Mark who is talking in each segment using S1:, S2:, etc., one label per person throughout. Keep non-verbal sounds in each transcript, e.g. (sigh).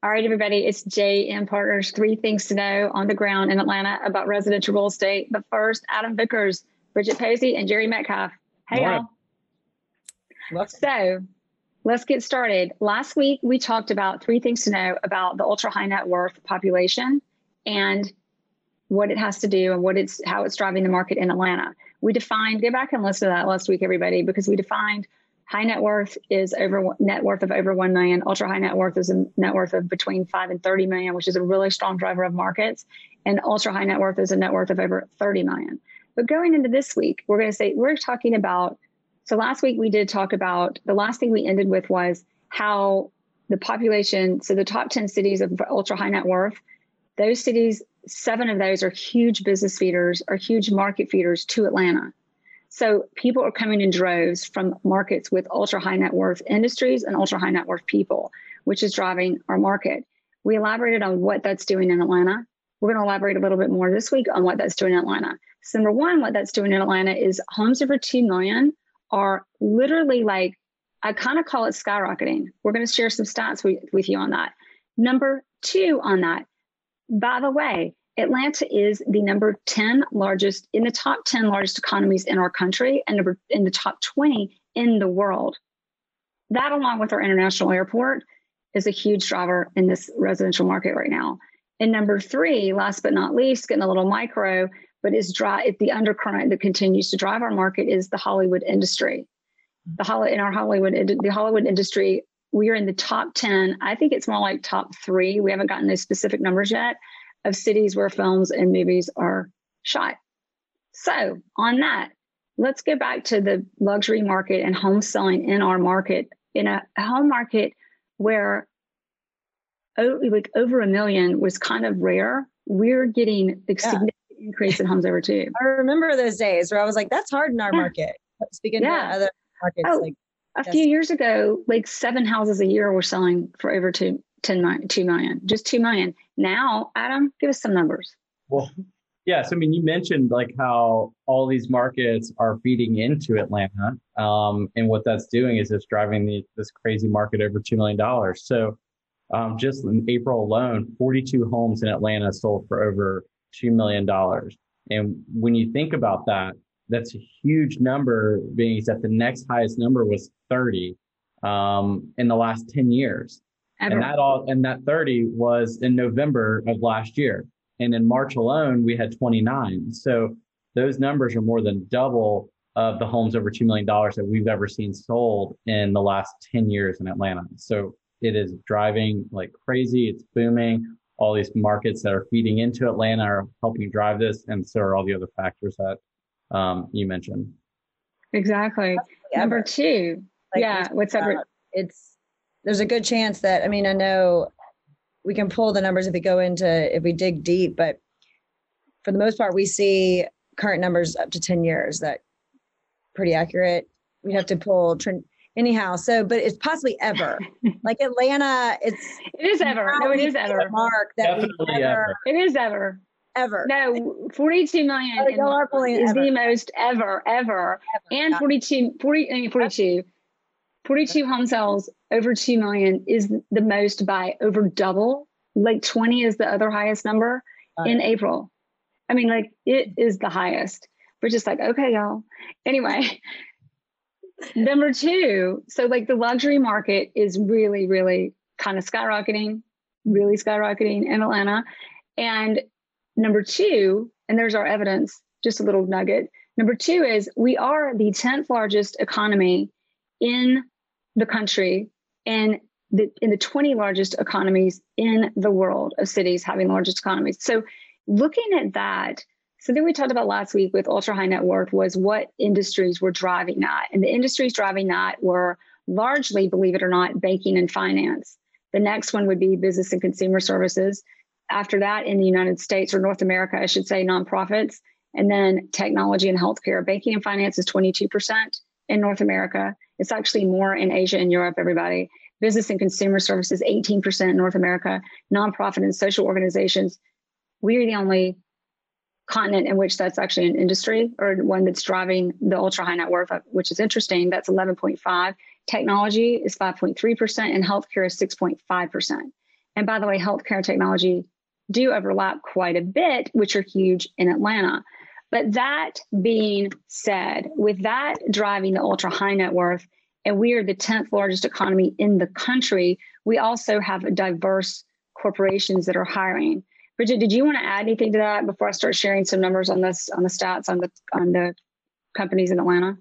S1: All right, everybody, it's JM Partners. Three things to know on the ground in Atlanta about residential real estate. But first, Adam Vickers, Bridget Posey, and Jerry Metcalf. Hey, y'all. So let's get started. Last week, we talked about three things to know about the ultra high net worth population and what it has to do and what it's how it's driving the market in Atlanta. We defined, go back and listen to that last week, everybody, because we defined High net worth is over net worth of over 1 million. Ultra high net worth is a net worth of between 5 and 30 million, which is a really strong driver of markets. And ultra high net worth is a net worth of over 30 million. But going into this week, we're going to say we're talking about. So last week we did talk about the last thing we ended with was how the population, so the top 10 cities of ultra high net worth, those cities, seven of those are huge business feeders, are huge market feeders to Atlanta. So people are coming in droves from markets with ultra high net worth industries and ultra high net worth people, which is driving our market. We elaborated on what that's doing in Atlanta. We're going to elaborate a little bit more this week on what that's doing in Atlanta. So number one, what that's doing in Atlanta is homes over 2 million are literally like, I kind of call it skyrocketing. We're going to share some stats with, with you on that. Number two on that, by the way, Atlanta is the number 10 largest in the top 10 largest economies in our country and number in the top 20 in the world. That, along with our international airport, is a huge driver in this residential market right now. And number three, last but not least, getting a little micro, but is dry the undercurrent that continues to drive our market is the Hollywood industry. The Holly in our Hollywood the Hollywood industry, we are in the top 10. I think it's more like top three. We haven't gotten those specific numbers yet of cities where films and movies are shot. So, on that, let's go back to the luxury market and home selling in our market, in a home market where like over a million was kind of rare. We're getting a yeah. significant increase in homes over two.
S2: I remember those days where I was like, that's hard in our yeah. market. Speaking yeah. other markets,
S1: oh, like a few years ago, like seven houses a year were selling for over two, 10 million, 2 million, just 2 million. Now, Adam, give us some numbers.
S3: Well, yeah. So, I mean, you mentioned like how all these markets are feeding into Atlanta. Um, and what that's doing is it's driving the, this crazy market over $2 million. So, um, just in April alone, 42 homes in Atlanta sold for over $2 million. And when you think about that, that's a huge number, being that the next highest number was 30 um, in the last 10 years. Ever. And that all and that 30 was in November of last year. And in March alone, we had 29. So those numbers are more than double of the homes over $2 million that we've ever seen sold in the last 10 years in Atlanta. So it is driving like crazy. It's booming. All these markets that are feeding into Atlanta are helping drive this. And so are all the other factors that um, you mentioned.
S1: Exactly. Number two. Like yeah. What's up?
S2: It's there's a good chance that I mean I know we can pull the numbers if we go into if we dig deep, but for the most part we see current numbers up to 10 years that pretty accurate. We have to pull trend anyhow. So, but it's possibly ever (laughs) like Atlanta. It's
S1: it is ever. No, it is ever.
S2: Mark that
S3: Definitely ever,
S1: It is ever.
S2: Ever.
S1: No, 42 million oh, is ever. the most ever, ever. ever. And yeah. 42, 40, I mean, 42. 42 home sales over 2 million is the most by over double. Like 20 is the other highest number in April. I mean, like it is the highest. We're just like, okay, y'all. Anyway, (laughs) number two, so like the luxury market is really, really kind of skyrocketing, really skyrocketing in Atlanta. And number two, and there's our evidence, just a little nugget. Number two is we are the 10th largest economy in the country and the, in the 20 largest economies in the world of cities having the largest economies. So looking at that, something we talked about last week with ultra high net worth was what industries were driving that. And the industries driving that were largely, believe it or not, banking and finance. The next one would be business and consumer services. After that, in the United States or North America, I should say, nonprofits. And then technology and healthcare. Banking and finance is 22% in North America. It's actually more in Asia and Europe, everybody. Business and consumer services, 18% in North America. Nonprofit and social organizations, we're the only continent in which that's actually an industry or one that's driving the ultra high net worth, which is interesting. That's 11.5. Technology is 5.3%, and healthcare is 6.5%. And by the way, healthcare and technology do overlap quite a bit, which are huge in Atlanta. But that being said, with that driving the ultra high net worth, and we are the 10th largest economy in the country, we also have diverse corporations that are hiring. Bridget, did you want to add anything to that before I start sharing some numbers on this on the stats on the on the companies in Atlanta?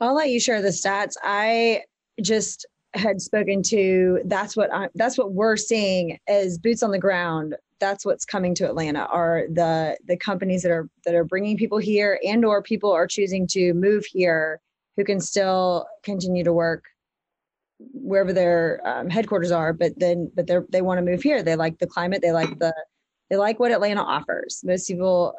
S2: I'll let you share the stats. I just had spoken to that's what I, that's what we're seeing as boots on the ground that's what's coming to atlanta are the the companies that are that are bringing people here and or people are choosing to move here who can still continue to work wherever their um, headquarters are but then but they they want to move here. They like the climate. They like the they like what atlanta offers. Most people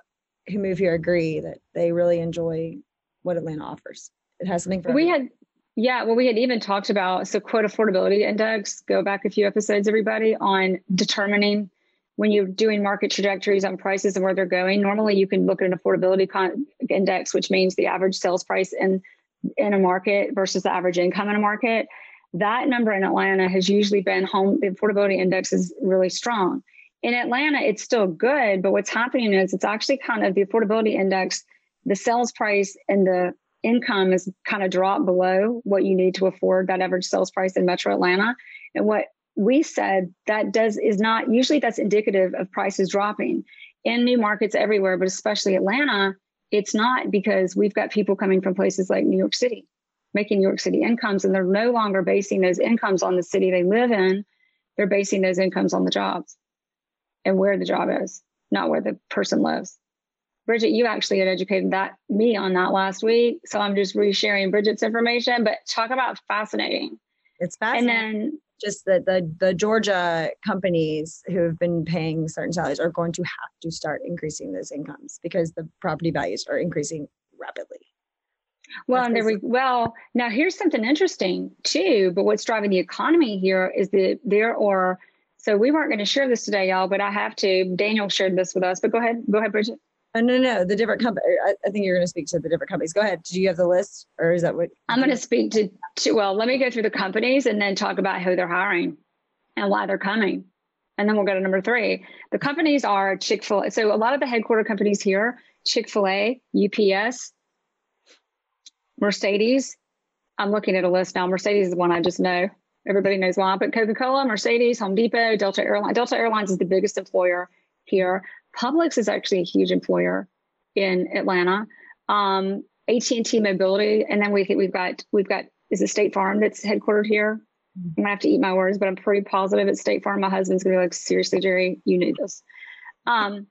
S2: who move here agree that they really enjoy what atlanta offers. It has something for
S1: we had yeah, well, we had even talked about so quote affordability index. Go back a few episodes, everybody, on determining when you're doing market trajectories on prices and where they're going. Normally, you can look at an affordability con- index, which means the average sales price in in a market versus the average income in a market. That number in Atlanta has usually been home. The affordability index is really strong. In Atlanta, it's still good, but what's happening is it's actually kind of the affordability index, the sales price, and the income is kind of dropped below what you need to afford that average sales price in metro atlanta and what we said that does is not usually that's indicative of prices dropping in new markets everywhere but especially atlanta it's not because we've got people coming from places like new york city making new york city incomes and they're no longer basing those incomes on the city they live in they're basing those incomes on the jobs and where the job is not where the person lives Bridget, you actually had educated that me on that last week. So I'm just resharing Bridget's information, but talk about fascinating.
S2: It's fascinating. And then just that the the Georgia companies who have been paying certain salaries are going to have to start increasing those incomes because the property values are increasing rapidly.
S1: Well, and there we well now here's something interesting too. But what's driving the economy here is that there are so we weren't going to share this today, y'all, but I have to. Daniel shared this with us. But go ahead, go ahead, Bridget.
S2: Oh, no, no, the different company. Er, I, I, think you're going to speak to the different companies. Go ahead. Do you have the list, or is that what?
S1: I'm going to speak to, to. Well, let me go through the companies and then talk about who they're hiring and why they're coming, and then we'll go to number three. The companies are Chick Fil A. So a lot of the headquarter companies here: Chick Fil A, UPS, Mercedes. I'm looking at a list now. Mercedes is the one I just know. Everybody knows why, but Coca Cola, Mercedes, Home Depot, Delta Airlines. Delta Airlines is the biggest employer here. Publix is actually a huge employer in Atlanta. Um, AT&T Mobility, and then we we've got we've got is a State Farm that's headquartered here. Mm-hmm. I'm gonna have to eat my words, but I'm pretty positive it's State Farm. My husband's gonna be like, seriously, Jerry, you knew this. Um,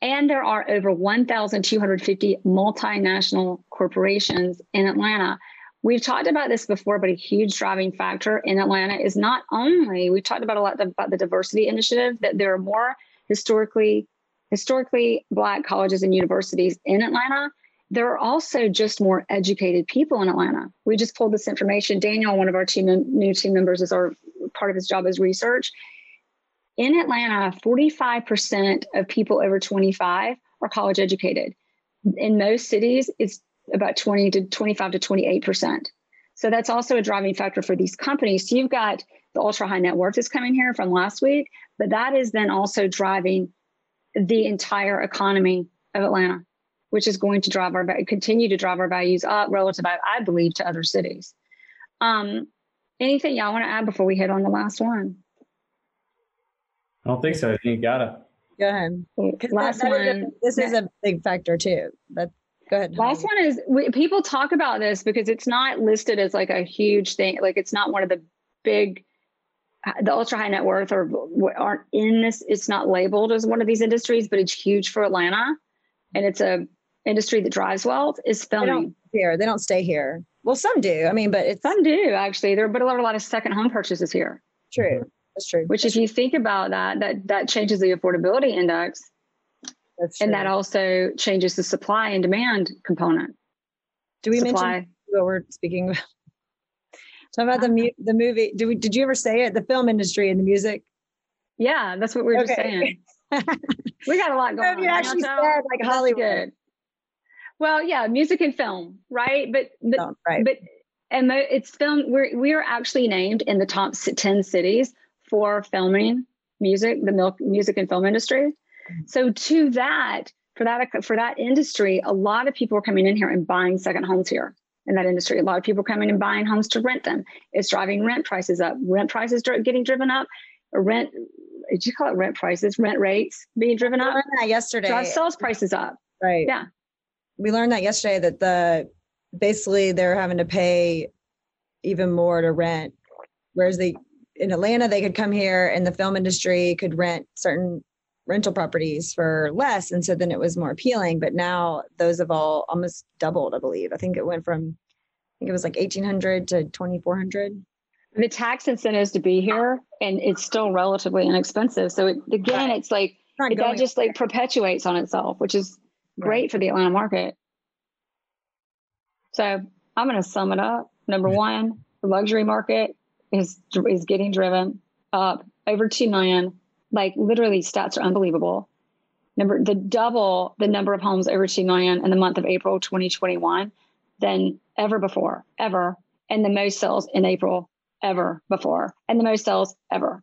S1: and there are over 1,250 multinational corporations in Atlanta. We've talked about this before, but a huge driving factor in Atlanta is not only we've talked about a lot about the diversity initiative that there are more historically historically black colleges and universities in Atlanta. There are also just more educated people in Atlanta. We just pulled this information. Daniel, one of our team new team members, is our part of his job is research. In Atlanta, 45% of people over 25 are college educated. In most cities, it's about 20 to 25 to 28%. So that's also a driving factor for these companies. So you've got the ultra high net worth is coming here from last week, but that is then also driving the entire economy of Atlanta, which is going to drive our continue to drive our values up relative, I believe, to other cities. Um, anything y'all want to add before we hit on the last one?
S3: I don't think so. I think You got it.
S2: Go ahead.
S1: Last that, that one. Is
S2: a, this is a big factor too. That go ahead.
S1: Last one is we, people talk about this because it's not listed as like a huge thing. Like it's not one of the big Uh, the ultra high net worth or aren't in this it's not labeled as one of these industries but it's huge for atlanta and it's a industry that drives wealth is filming
S2: they here they don't stay here well some do i mean but it's
S1: some do actually there but a lot, a lot of second home purchases here
S2: True. That's true.
S1: Which, if you think about that, that that changes the affordability index,
S2: That's true.
S1: and that also changes the supply and demand component.
S2: Do we
S1: supply.
S2: mention what we're speaking about? Talk about the mu- um, the movie. Did we? Did you ever say it? The film industry and the music.
S1: Yeah, that's what we were just saying. (laughs) We got a lot going on.
S2: you
S1: right
S2: actually said like Hollywood.
S1: Well, yeah, music and film, right? But but
S2: Oh, right.
S1: but and mo- it's film. We're we are actually named in the top ten cities for filming music, the milk music and film industry. Mm-hmm. So to that, for that for that industry, a lot of people are coming in here and buying second homes here in that industry. A lot of people coming and buying homes to rent them. It's driving rent prices up. Rent prices getting driven up. Rent. Did you call it rent prices? Rent rates being driven up.
S2: learned that yesterday.
S1: Drive sales prices up.
S2: Right.
S1: Yeah.
S2: We learned that yesterday that the basically they're having to pay even more to rent. Whereas they in Atlanta they could come here and the film industry could rent certain rental properties for less. And so then it was more appealing. But now those have all almost doubled, I believe. I think it went from I think it was like eighteen hundred to twenty four hundred.
S1: the tax incentives to be here and it's still relatively inexpensive so it, again
S2: Right.
S1: it's like
S2: Not
S1: it, that just like perpetuates on itself which is great for the atlanta market so i'm going to sum it up number one the luxury market is is getting driven up over 2 million like literally stats are unbelievable number the double the number of homes over 2 million in the month of april 2021 than ever before ever and the most sales in april ever before and the most sales ever.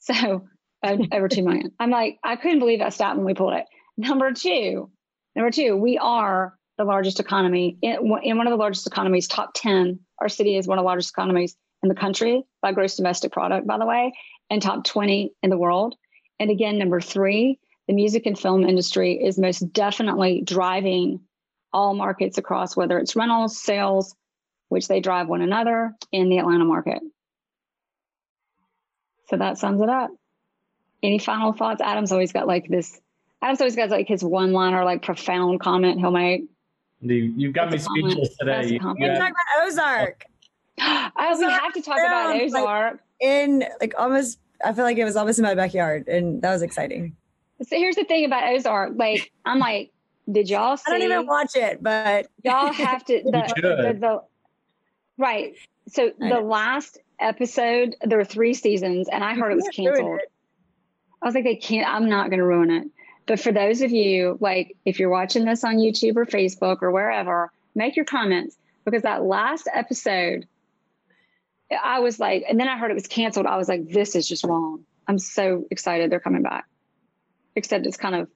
S1: So over 2 million. I'm like, I couldn't believe that stat when we pulled it. Number two, number two, we are the largest economy in, in one of the largest economies, top 10. Our city is one of the largest economies in the country by gross domestic product, by the way, and top 20 in the world. And again, number three, the music and film industry is most definitely driving all markets across, whether it's rentals, sales, which they drive one another in the Atlanta market. So that sums it up. Any final thoughts? Adam's always got like this. Adam's always got like his one liner, like profound comment he'll make.
S3: You, you've got me
S1: That's a comment.
S3: speechless today.
S1: That's a
S3: You-
S1: compliment.
S3: you
S2: We're
S3: had-
S2: about Ozark (gasps)
S1: Oh, we have to talk about
S2: Sounds like-
S1: Ozark.
S2: Um, in like almost. I feel like it was almost in my backyard, and that was exciting.
S1: So here's the thing about Ozark. Like, I'm like, did y'all see?
S2: I don't even watch it, but
S1: y'all have to (laughs) the,
S3: should.
S1: the, the right so
S2: I
S1: the
S2: know.
S1: last episode there were three seasons and i heard it was
S2: can't ruin
S1: canceled i was like they can't i'm not going to ruin it but for those of you like if you're watching this on youtube or facebook or wherever make your comments because that last episode i was like and then i heard it was canceled i was like this is just wrong i'm so excited they're coming back except it's kind of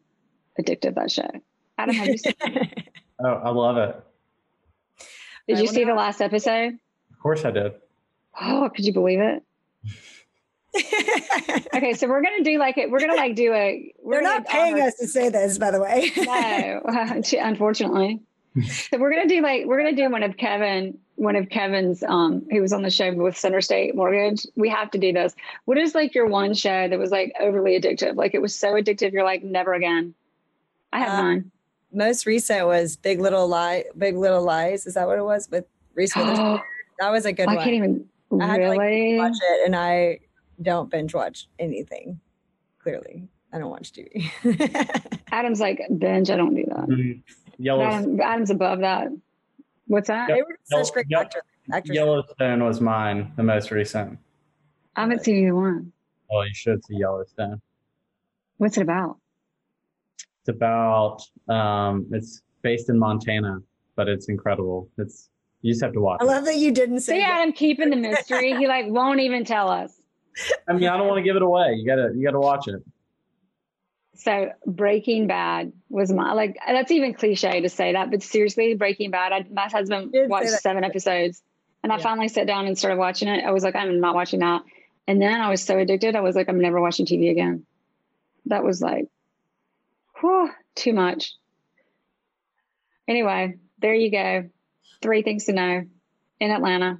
S1: addictive that show adam have you seen (laughs)
S3: oh, I love it.
S1: did
S2: I
S1: you see the
S2: not.
S1: last episode
S3: Of course I did.
S1: Oh, could you believe it? Okay, so we're gonna do like it. We're gonna like do a. We're
S2: They're not paying
S1: honor-
S2: us to say this, by the way.
S1: No, (laughs) unfortunately. So (laughs) we're gonna do like we're gonna do one of Kevin, one of Kevin's. Um, he was on the show with Center State Mortgage. We have to do this. What is like your one show that was like overly addictive? Like it was so addictive, you're like never again. I have
S2: Um,
S1: mine.
S2: Most recent was Big Little Lie, Big Little Lies. Is that what it was? With Reese Witherspoon. That was a good
S1: I
S2: one.
S1: I can't even
S2: I had to, like,
S1: really.
S2: watch it, and I don't binge watch anything. Clearly, I don't watch TV. (laughs)
S1: Adam's like binge. I don't do that.
S3: Yellow,
S1: Adam, Adam's above that. What's that?
S2: they were such
S3: Yep,
S2: great
S3: yep.
S2: actors. actors.
S3: Yellowstone was mine, the most recent.
S1: I haven't seen either one.
S3: Well, you should see Yellowstone.
S1: What's it about?
S3: It's about um, it's based in Montana, but it's incredible. It's you just have to watch.
S2: I
S3: it.
S2: love that you didn't say.
S1: See
S2: that.
S1: Adam keeping the mystery. He like won't even tell us.
S3: I mean, I don't want to give it away. You gotta you gotta watch it.
S1: So Breaking Bad was my like that's even cliche to say that, but seriously, Breaking Bad. I, my husband
S2: You did say
S1: watched seven episodes, and I finally sat down and started watching it. I was like, I'm not watching that, and then I was so addicted. I was like, I'm never watching TV again. That was like, whew, too much. Anyway, there you go. Three things to know in Atlanta.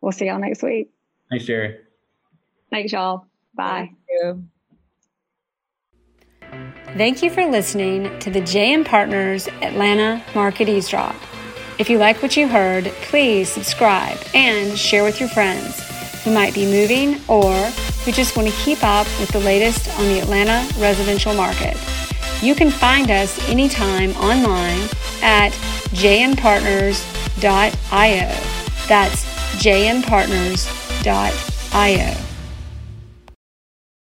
S1: We'll see y'all next week.
S3: Thanks, Jerry.
S1: Thanks, y'all. Bye.
S2: Thank you.
S4: Thank you for listening to the JM Partners Atlanta Market Eavesdrop. If you like what you heard, please subscribe and share with your friends.
S1: who might be moving or who just want to keep up with the latest on the Atlanta residential market. You can find us anytime online at jmpartners.io. That's jmpartners.io.